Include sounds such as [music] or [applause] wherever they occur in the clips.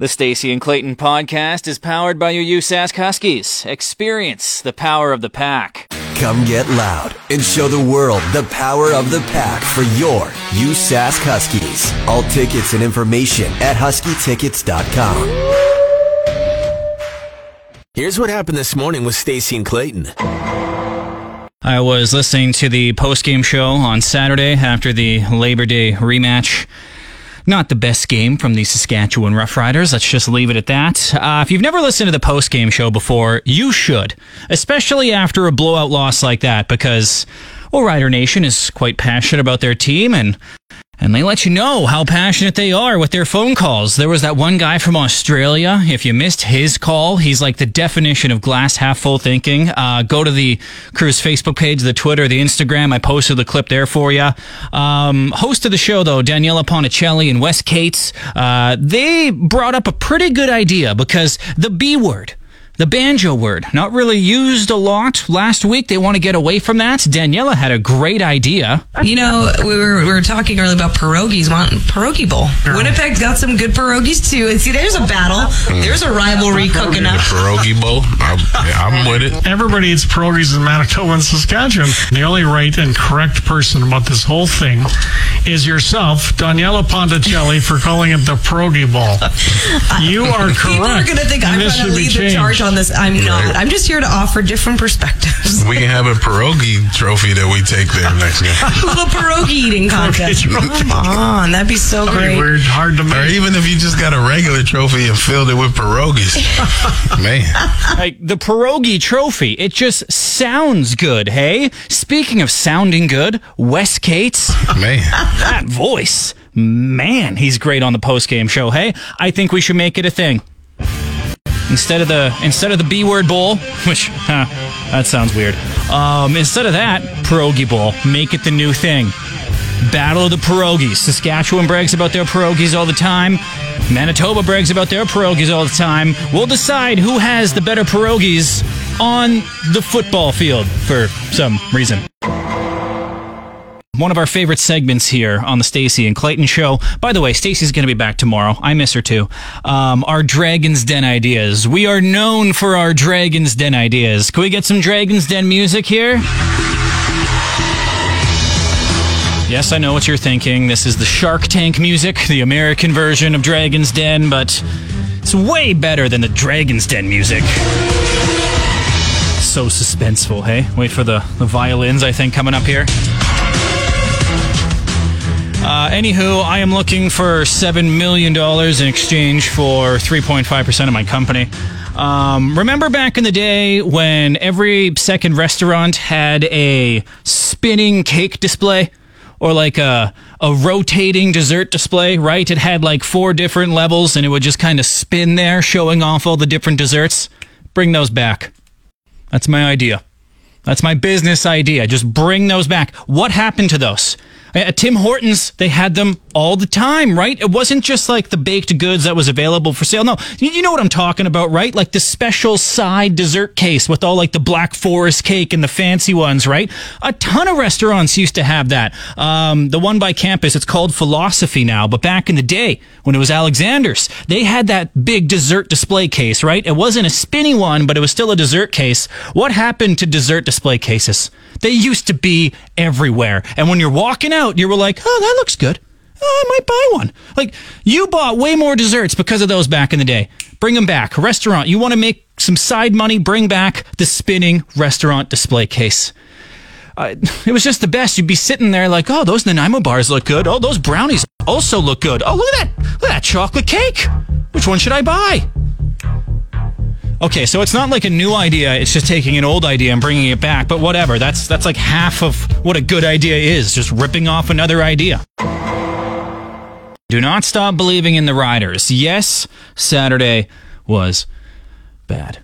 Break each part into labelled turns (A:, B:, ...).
A: The Stacie and Clayton podcast is powered by your USask Huskies. Experience the power of the pack.
B: Come get loud and show the world the power of the pack for your USask Huskies. All tickets and information at huskytickets.com. Here's what happened this morning with Stacie and Clayton.
A: I was listening to the post-game show on Saturday after the Labor Day rematch. Not the best game from the Saskatchewan Roughriders. Let's just leave it at that. Uh, if you've never listened to the post-game show before, you should, especially after a blowout loss like that, because well, Rider Nation is quite passionate about their team and and they let you know how passionate they are with their phone calls. There was that one guy from Australia. If you missed his call, he's like the definition of glass half full thinking. Uh, go to the crew's Facebook page, the Twitter, the Instagram. I posted the clip there for you. Um, host of the show, though, Daniela Ponticelli and Wes Cates, uh, they brought up a pretty good idea because the B word, the banjo word, not really used a lot last week. They want to get away from that. Daniela had a great idea.
C: You know, we were, we were talking earlier about pierogies, want pierogi bowl. Winnipeg's got some good pierogies too. And see, there's a battle. Hmm. There's a rivalry cooking up.
D: The
C: up.
D: pierogi bowl. I'm, I'm with it.
E: Everybody eats pierogies in Manitoba and Saskatchewan. The only right and correct person about this whole thing is yourself, Daniela Ponticelli, for calling it the pierogi bowl. [laughs] You are correct.
C: People are going to think
E: and
C: I'm going to lead the
E: changed.
C: charge on this. I'm not. I'm just here to offer different perspectives.
D: We can have a pierogi trophy that we take there next game. [laughs]
C: a little pierogi eating contest. Come on, that'd be so
E: That'd be
C: great.
E: weird, hard to make.
D: Or
E: make.
D: even if you just got a regular trophy and filled it with pierogies. [laughs] Man.
A: Like the pierogi trophy, it just sounds good, hey? Speaking of sounding good, Wes Cates,
D: Man.
A: that voice, man, he's great on the post-game show, hey? I think we should make it a thing. Instead of the instead of the B word bowl, [laughs] which huh, that sounds weird. Um, instead of that, pierogi bowl, make it the new thing. Battle of the pierogies. Saskatchewan brags about their pierogies all the time. Manitoba brags about their pierogies all the time. We'll decide who has the better pierogies on the football field for some reason. One of our favorite segments here on the Stacie and Clayton show. By the way, Stacie's going to be back tomorrow. I miss her too. Um, our Dragon's Den ideas. We are known for our Dragon's Den ideas. Can we get some Dragon's Den music here? Yes, I know what you're thinking. This is the Shark Tank music, the American version of Dragon's Den, but it's way better than the Dragon's Den music. So suspenseful, hey? Wait for the, the violins, I think, coming up here. Uh, anywho, I am looking for $7 million in exchange for 3.5% of my company. Um, remember back in the day when every second restaurant had a spinning cake display? Or like a, a rotating dessert display, right? It had like four different levels and it would just kind of spin there, showing off all the different desserts. Bring those back. That's my idea. That's my business idea. Just bring those back. What happened to those? At Tim Hortons, they had them all the time, right? It wasn't just like the baked goods that was available for sale. No, you you know what I'm talking about, right? Like the special side dessert case with all like the Black Forest cake and the fancy ones, right? A ton of restaurants used to have that. Um, the one by campus, it's called Philosophy now, but back in the day when it was Alexander's, they had that big dessert display case, right? It wasn't a spinny one, but it was still a dessert case. What happened to dessert display cases? They used to be everywhere. And when you're walking out, you were like, oh, that looks good. Oh, I might buy one. Like, you bought way more desserts because of those back in the day. Bring them back. Restaurant, you want to make some side money? Bring back the spinning restaurant display case. Uh, [laughs] it was just the best. You'd be sitting there like, oh, those Nanaimo bars look good. Oh, those brownies also look good. Oh, look at that. Look at that chocolate cake. Which one should I buy? Okay, so it's not like a new idea. It's just taking an old idea and bringing it back. But whatever. That's that's like half of what a good idea is. Just ripping off another idea. Do not stop believing in the riders. Yes, Saturday was bad.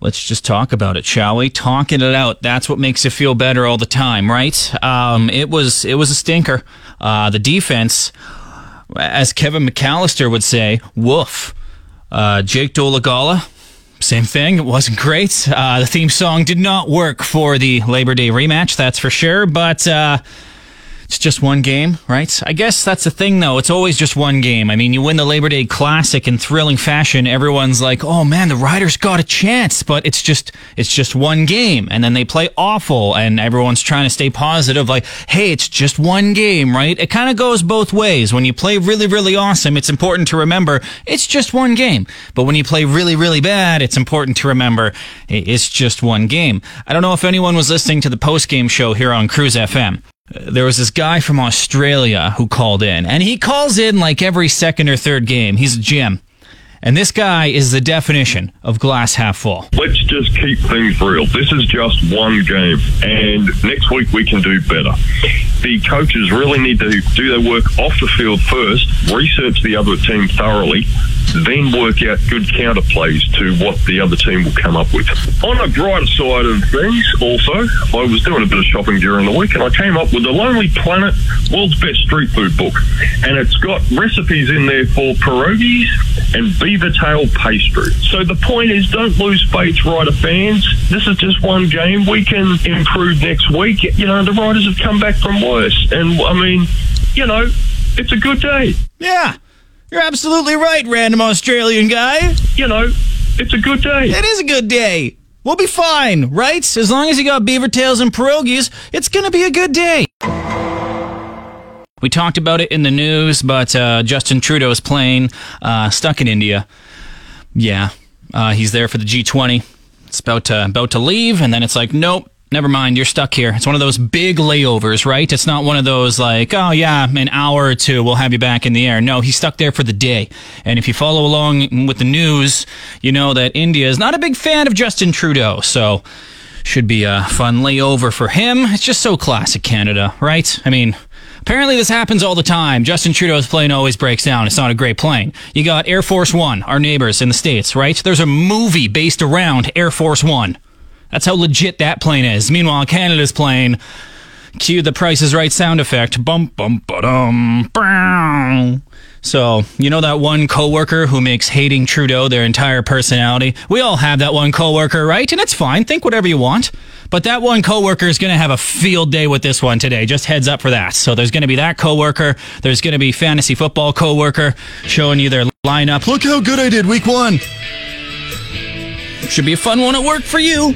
A: Let's just talk about it, shall we? Talking it out. That's what makes you feel better all the time, right? Um, it was it was a stinker. Uh, the defense, as Kevin McCallister would say, woof. Uh, Jake Dolegala, same thing. It wasn't great. Uh, the theme song did not work for the Labor Day rematch, that's for sure. But uh, It's just one game, right? I guess that's the thing, though. It's always just one game. I mean, you win the Labor Day Classic in thrilling fashion. Everyone's like, "Oh man, the Riders got a chance," but it's just it's just one game, and then they play awful, and everyone's trying to stay positive, like, "Hey, it's just one game," right? It kind of goes both ways. When you play really, really awesome, it's important to remember it's just one game. But when you play really, really bad, it's important to remember it's just one game. I don't know if anyone was listening to the post game show here on Cruz FM there was this guy from Australia who called in, and he calls in like every second or third game. He's a Jim. And this guy is the definition of glass half full.
F: Let's just keep things real. This is just one game, and next week we can do better. The coaches really need to do their work off the field first, research the other team thoroughly, then work out good counterplays to what the other team will come up with. On a brighter side of things, also, I was doing a bit of shopping during the week and I came up with the Lonely Planet World's Best Street Food Book. And it's got recipes in there for pierogies and beaver tail pastry. So the point is, don't lose faith, Rider fans. This is just one game. We can improve next week. You know, the Riders have come back from worse. And I mean, you know, it's a good day.
A: Yeah. You're absolutely right, random Australian guy.
F: You know, it's a good day.
A: It is a good day. We'll be fine, right? As long as you got beaver tails and pierogies, it's gonna be a good day. We talked about it in the news, but uh, Justin Trudeau's plane uh, stuck in India. Yeah, uh, he's there for the G20. It's about to, about to leave, and then it's like, nope, never mind, you're stuck here. It's one of those big layovers, right? It's not one of those like, oh yeah, an hour or two, we'll have you back in the air. No, he's stuck there for the day. And if you follow along with the news, you know that India is not a big fan of Justin Trudeau. So should be a fun layover for him. It's just so classic Canada, right? I mean, Apparently, this happens all the time. Justin Trudeau's plane always breaks down. It's not a great plane. You got Air Force One, our neighbors in the States, right? There's a movie based around Air Force One. That's how legit that plane is. Meanwhile, Canada's plane, cue the Price is Right sound effect. Bum, bum, ba-dum, bow. So, you know that one coworker who makes hating Trudeau their entire personality? We all have that one coworker, right? And it's fine. Think whatever you want. But that one coworker is going to have a field day with this one today. Just heads up for that. So there's going to be that coworker. There's going to be fantasy football coworker showing you their lineup. Look how good I did week one. Should be a fun one at work for you.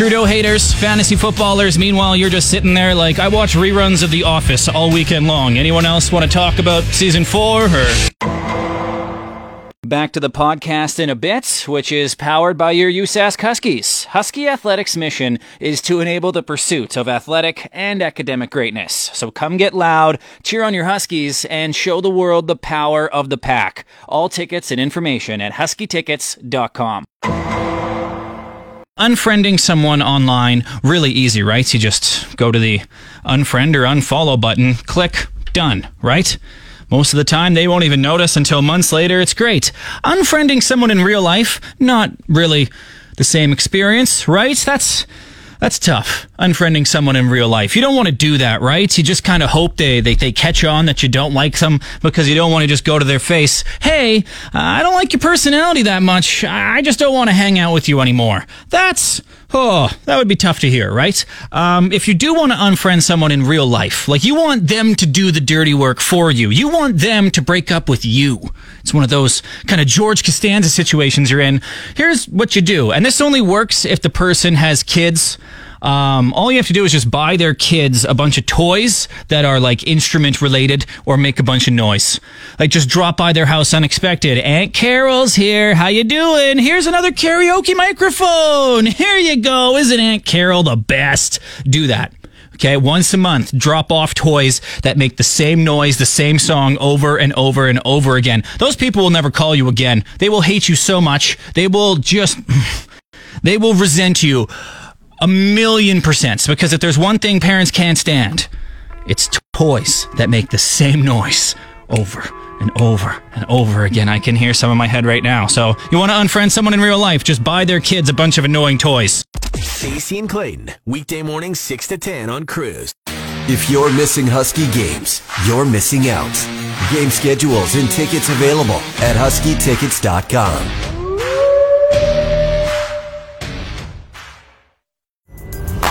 A: Trudeau haters, fantasy footballers. Meanwhile, you're just sitting there like, I watch reruns of The Office all weekend long. Anyone else want to talk about season four or? Back to the podcast in a bit, which is powered by your USask Huskies. Husky Athletics' mission is to enable the pursuit of athletic and academic greatness. So come get loud, cheer on your Huskies, and show the world the power of the pack. All tickets and information at huskytickets.com. Unfriending someone online, really easy, right? You just go to the unfriend or unfollow button, click, done, right? Most of the time, they won't even notice until months later. It's great. Unfriending someone in real life, not really the same experience, right? That's that's tough. Unfriending someone in real life. You don't want to do that, right? You just kind of hope they, they, they catch on that you don't like them because you don't want to just go to their face. Hey, I don't like your personality that much. I just don't want to hang out with you anymore. That's, oh, that would be tough to hear, right? Um, if you do want to unfriend someone in real life, like you want them to do the dirty work for you, you want them to break up with you. It's one of those kind of George Costanza situations you're in. Here's what you do. And this only works if the person has kids um, all you have to do is just buy their kids a bunch of toys that are like instrument related or make a bunch of noise. Like just drop by their house unexpected. Aunt Carol's here. How you doing? Here's another karaoke microphone. [laughs] Here you go. Isn't Aunt Carol the best? Do that. Okay, once a month, drop off toys that make the same noise, the same song over and over and over again. Those people will never call you again. They will hate you so much. They will just, [laughs] they will resent you a million percent. Because if there's one thing parents can't stand, it's toys that make the same noise over and over and over again. I can hear some in my head right now. So you want to unfriend someone in real life? Just buy their kids a bunch of annoying toys.
B: Stacie and Clayton, weekday morning 6 to 10 on Cruz. If you're missing Husky games, you're missing out. Game schedules and tickets available at huskytickets.com.